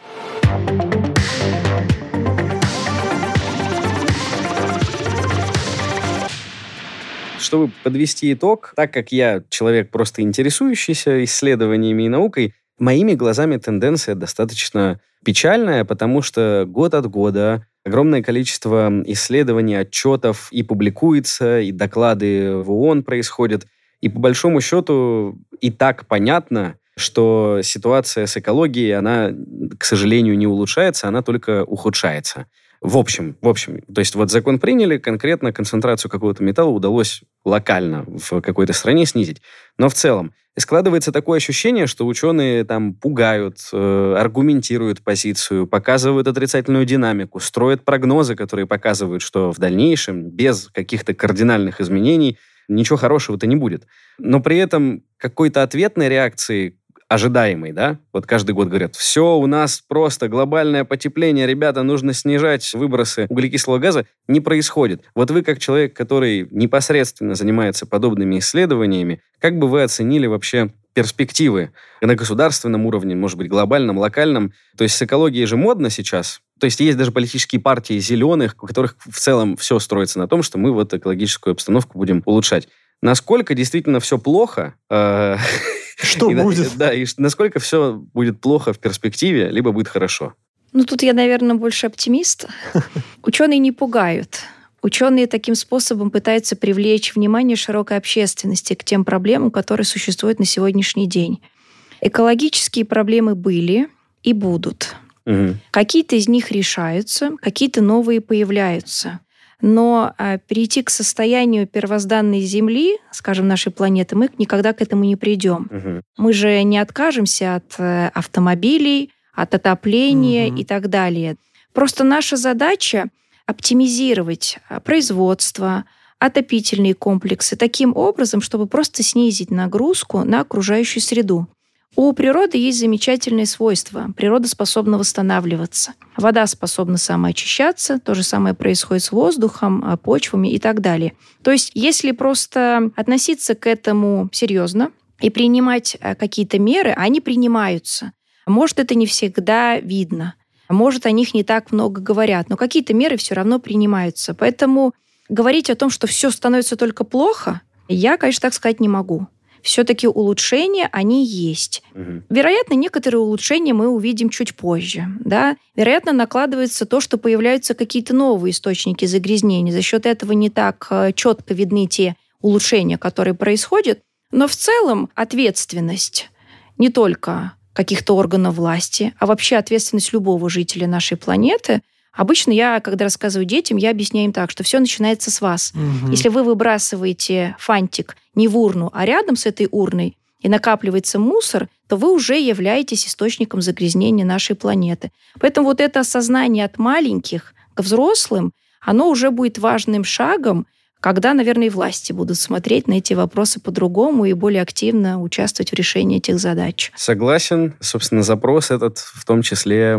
Чтобы подвести итог, так как я человек просто интересующийся исследованиями и наукой, моими глазами тенденция достаточно печальная, потому что год от года огромное количество исследований, отчетов и публикуется, и доклады в ООН происходят. И по большому счету и так понятно, что ситуация с экологией, она, к сожалению, не улучшается, она только ухудшается. В общем, в общем, то есть вот закон приняли, конкретно концентрацию какого-то металла удалось локально в какой-то стране снизить. Но в целом складывается такое ощущение, что ученые там пугают, э, аргументируют позицию, показывают отрицательную динамику, строят прогнозы, которые показывают, что в дальнейшем без каких-то кардинальных изменений ничего хорошего-то не будет. Но при этом какой-то ответной реакции ожидаемый, да? Вот каждый год говорят, все, у нас просто глобальное потепление, ребята, нужно снижать выбросы углекислого газа, не происходит. Вот вы, как человек, который непосредственно занимается подобными исследованиями, как бы вы оценили вообще перспективы на государственном уровне, может быть, глобальном, локальном? То есть с экологией же модно сейчас. То есть есть даже политические партии зеленых, у которых в целом все строится на том, что мы вот экологическую обстановку будем улучшать. Насколько действительно все плохо, э, *laughs* Что и на- будет? Да, и насколько все будет плохо в перспективе, либо будет хорошо. Ну, тут я, наверное, больше оптимист. *laughs* Ученые не пугают. Ученые таким способом пытаются привлечь внимание широкой общественности к тем проблемам, которые существуют на сегодняшний день. Экологические проблемы были и будут. Мгм. Какие-то из них решаются, какие-то новые появляются. Но а, перейти к состоянию первозданной Земли, скажем, нашей планеты, мы никогда к этому не придем. Мгм. Мы же не откажемся от э, автомобилей, от отопления Мгм. и так далее. Просто наша задача оптимизировать э, производство, отопительные комплексы таким образом, чтобы просто снизить нагрузку на окружающую среду. У природы есть замечательные свойства. Природа способна восстанавливаться. Вода способна самоочищаться. То же самое происходит с воздухом, э, почвами и так далее. То есть, если просто относиться к этому серьезно и принимать э, какие-то меры, они принимаются. Может, это не всегда видно. Может, о них не так много говорят, но какие-то меры все равно принимаются. Поэтому говорить о том, что все становится только плохо, я, конечно, так сказать не могу все-таки улучшения, они есть. Угу. Вероятно, некоторые улучшения мы увидим чуть позже. Да? Вероятно, накладывается то, что появляются какие-то новые источники загрязнения. За счет этого не так э, четко видны те улучшения, которые происходят. Но в целом ответственность не только каких-то органов власти, а вообще ответственность любого жителя нашей планеты – Обычно я, когда рассказываю детям, я объясняю им так, что все начинается с вас. Угу. Если вы выбрасываете фантик не в урну, а рядом с этой урной, и накапливается мусор, то вы уже являетесь источником загрязнения нашей планеты. Поэтому вот это осознание от маленьких к взрослым, оно уже будет важным шагом когда, наверное, и власти будут смотреть на эти вопросы по-другому и более активно участвовать в решении этих задач. Согласен. Собственно, запрос этот в том числе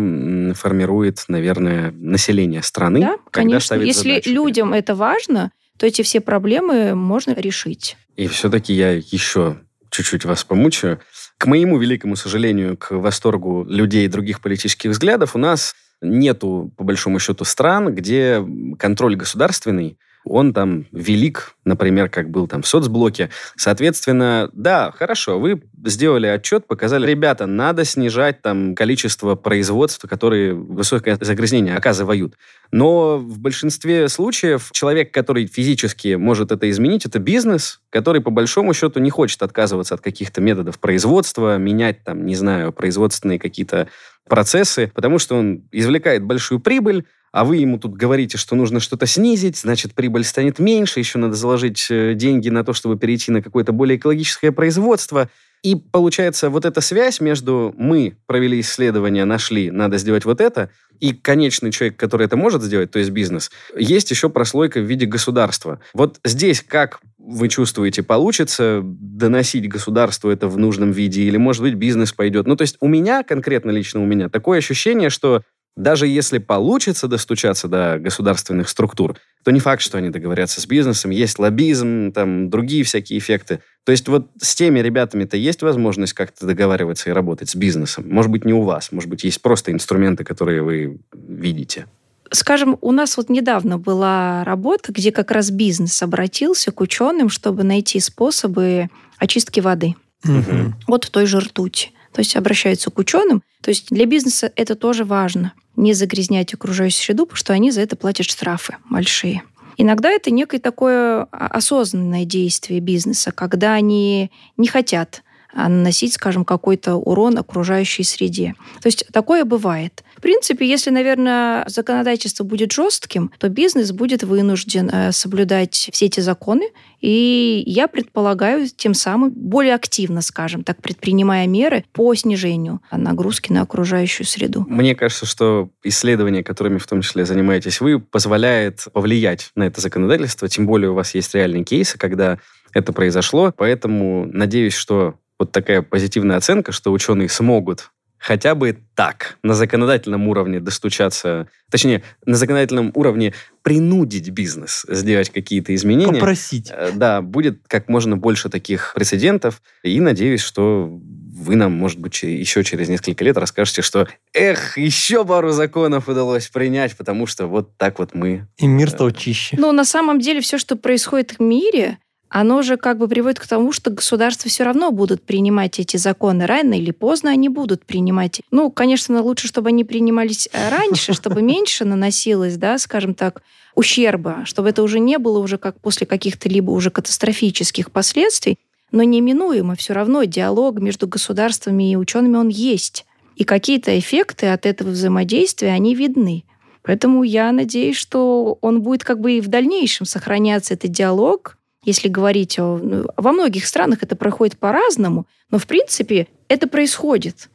формирует, наверное, население страны. Да, конечно. Если задачу. людям это важно, то эти все проблемы можно решить. И все-таки я еще чуть-чуть вас помучаю. К моему великому сожалению, к восторгу людей других политических взглядов, у нас нету, по большому счету, стран, где контроль государственный он там велик, например, как был там в соцблоке. Соответственно, да, хорошо, вы сделали отчет, показали, ребята, надо снижать там количество производств, которые высокое загрязнение оказывают. Но в большинстве случаев человек, который физически может это изменить, это бизнес, который по большому счету не хочет отказываться от каких-то методов производства, менять там, не знаю, производственные какие-то процессы, потому что он извлекает большую прибыль, а вы ему тут говорите, что нужно что-то снизить, значит, прибыль станет меньше, еще надо заложить э, деньги на то, чтобы перейти на какое-то более экологическое производство. И получается, вот эта связь между мы провели исследование, нашли, надо сделать вот это, и конечный человек, который это может сделать, то есть бизнес, есть еще прослойка в виде государства. Вот здесь как вы чувствуете, получится доносить государству это в нужном виде, или, может быть, бизнес пойдет. Ну, то есть у меня, конкретно лично у меня, такое ощущение, что даже если получится достучаться до государственных структур, то не факт, что они договорятся с бизнесом. Есть лоббизм, там другие всякие эффекты. То есть вот с теми ребятами-то есть возможность как-то договариваться и работать с бизнесом. Может быть, не у вас. Может быть, есть просто инструменты, которые вы видите. Скажем, у нас вот недавно была работа, где как раз бизнес обратился к ученым, чтобы найти способы очистки воды. Угу. Вот в той же ртути то есть обращаются к ученым. То есть для бизнеса это тоже важно. Не загрязнять окружающую среду, потому что они за это платят штрафы большие. Иногда это некое такое осознанное действие бизнеса, когда они не хотят а наносить, скажем, какой-то урон окружающей среде. То есть такое бывает. В принципе, если, наверное, законодательство будет жестким, то бизнес будет вынужден э, соблюдать все эти законы, и я предполагаю, тем самым более активно, скажем так, предпринимая меры по снижению нагрузки на окружающую среду. Мне кажется, что исследования, которыми в том числе занимаетесь вы, позволяет повлиять на это законодательство, тем более у вас есть реальные кейсы, когда это произошло, поэтому надеюсь, что вот такая позитивная оценка, что ученые смогут хотя бы так, на законодательном уровне достучаться, точнее, на законодательном уровне принудить бизнес сделать какие-то изменения. Попросить. Э, да, будет как можно больше таких прецедентов. И надеюсь, что вы нам, может быть, еще через несколько лет расскажете, что эх, еще пару законов удалось принять, потому что вот так вот мы... И мир стал чище. Ну, на самом деле, все, что происходит в мире, оно же как бы приводит к тому, что государства все равно будут принимать эти законы. Рано или поздно они будут принимать. Ну, конечно, лучше, чтобы они принимались э, раньше, чтобы меньше наносилось, да, скажем так, ущерба, чтобы это уже не было уже как после каких-то либо уже катастрофических последствий, но неминуемо все равно диалог между государствами и учеными он есть. И какие-то эффекты от этого взаимодействия, они видны. Поэтому я надеюсь, что он будет как бы и в дальнейшем сохраняться, этот диалог, если говорить о... Ну, во многих странах это проходит по-разному, но в принципе это происходит.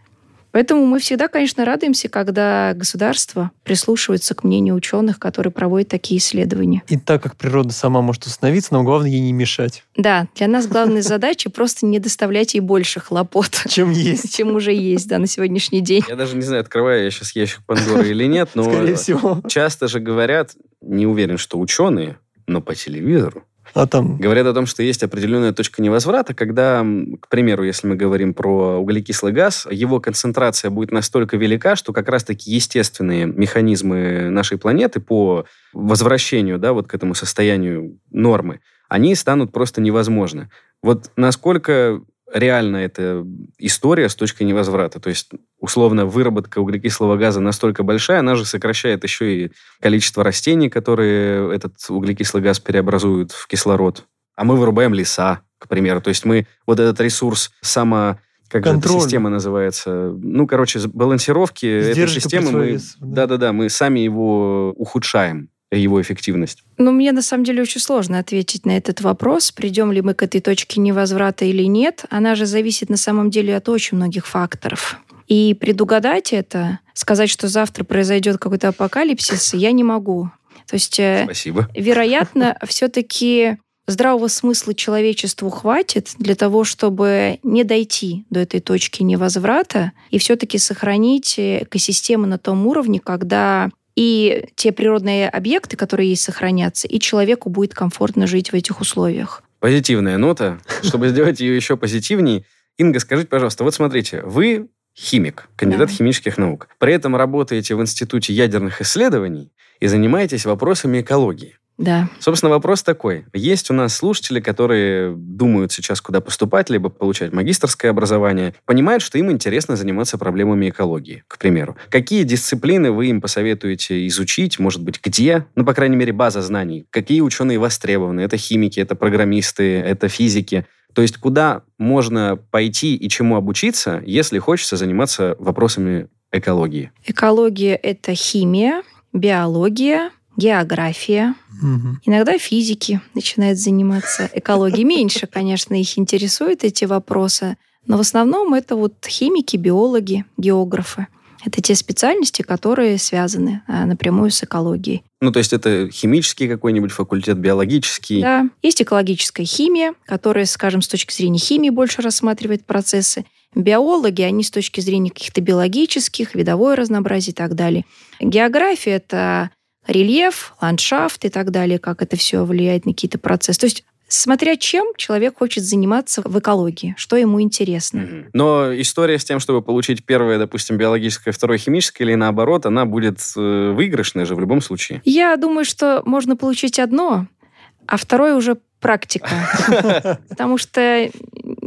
Поэтому мы всегда, конечно, радуемся, когда государство прислушивается к мнению ученых, которые проводят такие исследования. И так как природа сама может установиться, нам главное ей не мешать. Да, для нас главная *laughs* задача просто не доставлять ей больше хлопот. Чем есть. Чем уже есть, да, на сегодняшний день. Я даже не знаю, открываю я сейчас ящик Пандоры или нет, но Скорее всего. часто же говорят, не уверен, что ученые, но по телевизору А там... Говорят о том, что есть определенная точка невозврата, когда, к примеру, если мы говорим про углекислый газ, его концентрация будет настолько велика, что как раз-таки естественные механизмы нашей планеты по возвращению да, вот к этому состоянию нормы, они станут просто невозможны. Вот насколько реально эта история с точкой невозврата. То есть, условно, выработка углекислого газа настолько большая, она же сокращает еще и количество растений, которые этот углекислый газ преобразуют в кислород. А мы вырубаем леса, к примеру. То есть мы вот этот ресурс само как Контроль. же эта система называется? Ну, короче, балансировки этой системы мы, да-да-да, мы сами его ухудшаем его эффективность? Ну, мне на самом деле очень сложно ответить на этот вопрос, придем ли мы к этой точке невозврата или нет. Она же зависит на самом деле от очень многих факторов. И предугадать это, сказать, что завтра произойдет какой-то апокалипсис, я не могу. То есть, э, Спасибо. вероятно, *laughs* все-таки здравого смысла человечеству хватит для того, чтобы не дойти до этой точки невозврата и все-таки сохранить экосистему на том уровне, когда и те природные объекты, которые есть, сохранятся, и человеку будет комфортно жить в этих условиях. Позитивная нота. Чтобы сделать ее еще позитивнее, Инга, скажите, пожалуйста, вот смотрите, вы химик, кандидат да. химических наук. При этом работаете в Институте ядерных исследований и занимаетесь вопросами экологии. Да. Собственно, вопрос такой. Есть у нас слушатели, которые думают сейчас, куда поступать, либо получать магистрское образование, понимают, что им интересно заниматься проблемами экологии, к примеру. Какие дисциплины вы им посоветуете изучить, может быть, где? Ну, по крайней мере, база знаний. Какие ученые востребованы? Это химики, это программисты, это физики. То есть куда можно пойти и чему обучиться, если хочется заниматься вопросами экологии? Экология — это химия, биология, география, угу. иногда физики начинают заниматься. Экологией меньше, конечно, их интересуют эти вопросы, но в основном это вот химики, биологи, географы. Это те специальности, которые связаны а, напрямую с экологией. Ну, то есть это химический какой-нибудь факультет, биологический? Да. Есть экологическая химия, которая, скажем, с точки зрения химии больше рассматривает процессы. Биологи, они с точки зрения каких-то биологических, видовое разнообразие и так далее. География — это рельеф, ландшафт и так далее, как это все влияет на какие-то процессы. То есть смотря чем человек хочет заниматься в экологии, что ему интересно. Но история с тем, чтобы получить первое, допустим, биологическое, второе химическое или наоборот, она будет э, выигрышной же в любом случае. Я думаю, что можно получить одно, а второе уже практика. *laughs* Потому что,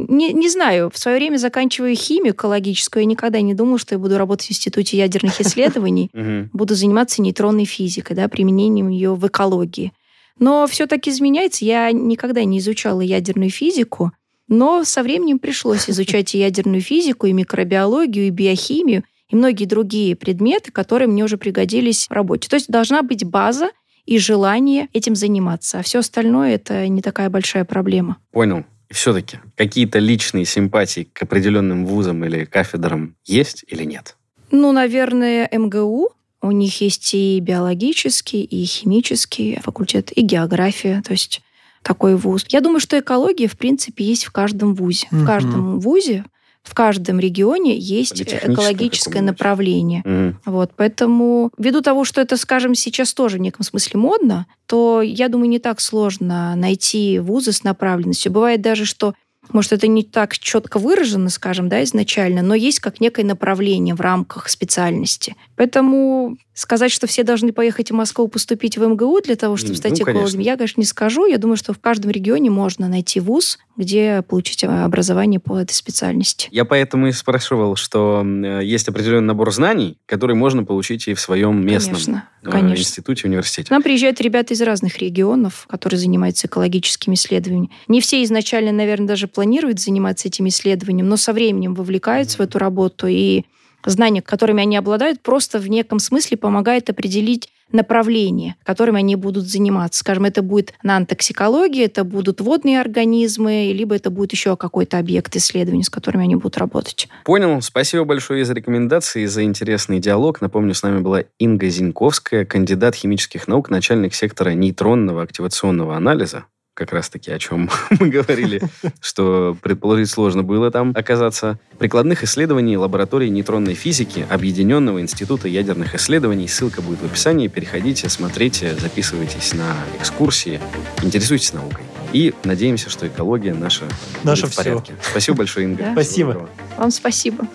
не, не знаю, в свое время заканчивая химию экологическую, я никогда не думала, что я буду работать в Институте ядерных *laughs* исследований, буду заниматься нейтронной физикой, да, применением ее в экологии. Но все таки изменяется. Я никогда не изучала ядерную физику, но со временем пришлось *laughs* изучать и ядерную физику, и микробиологию, и биохимию, и многие другие предметы, которые мне уже пригодились в работе. То есть должна быть база, и желание этим заниматься. А все остальное это не такая большая проблема. Понял. Все-таки какие-то личные симпатии к определенным вузам или кафедрам есть или нет? Ну, наверное, МГУ. У них есть и биологический, и химический факультет, и география. То есть такой вуз. Я думаю, что экология, в принципе, есть в каждом вузе. Mm-hmm. В каждом вузе в каждом регионе есть экологическое направление. Mm. Вот, поэтому ввиду того, что это, скажем, сейчас тоже в неком смысле модно, то, я думаю, не так сложно найти вузы с направленностью. Бывает даже, что может, это не так четко выражено, скажем, да, изначально, но есть как некое направление в рамках специальности. Поэтому сказать, что все должны поехать в Москву поступить в МГУ для того, чтобы стать ну, экологом, я, конечно, не скажу. Я думаю, что в каждом регионе можно найти вуз, где получить э, образование по этой специальности. Я поэтому и спрашивал, что есть определенный набор знаний, которые можно получить и в своем местном конечно, э, конечно. институте, университете. К нам приезжают ребята из разных регионов, которые занимаются экологическими исследованиями. Не все изначально, наверное, даже планируют заниматься этим исследованием, но со временем вовлекаются mm-hmm. в эту работу и знания, которыми они обладают, просто в неком смысле помогает определить направление, которым они будут заниматься. Скажем, это будет нанотоксикология, это будут водные организмы, либо это будет еще какой-то объект исследования, с которыми они будут работать. Понял. Спасибо большое за рекомендации, за интересный диалог. Напомню, с нами была Инга Зиньковская, кандидат химических наук, начальник сектора нейтронного активационного анализа как раз-таки о чем *laughs* мы говорили, *laughs* что предположить сложно было там оказаться. Прикладных исследований лаборатории нейтронной физики Объединенного института ядерных исследований. Ссылка будет в описании. Переходите, смотрите, записывайтесь на экскурсии, интересуйтесь наукой. И надеемся, что экология наша Наше будет в порядке. Спасибо большое, Инга. Да. Спасибо. Вам спасибо.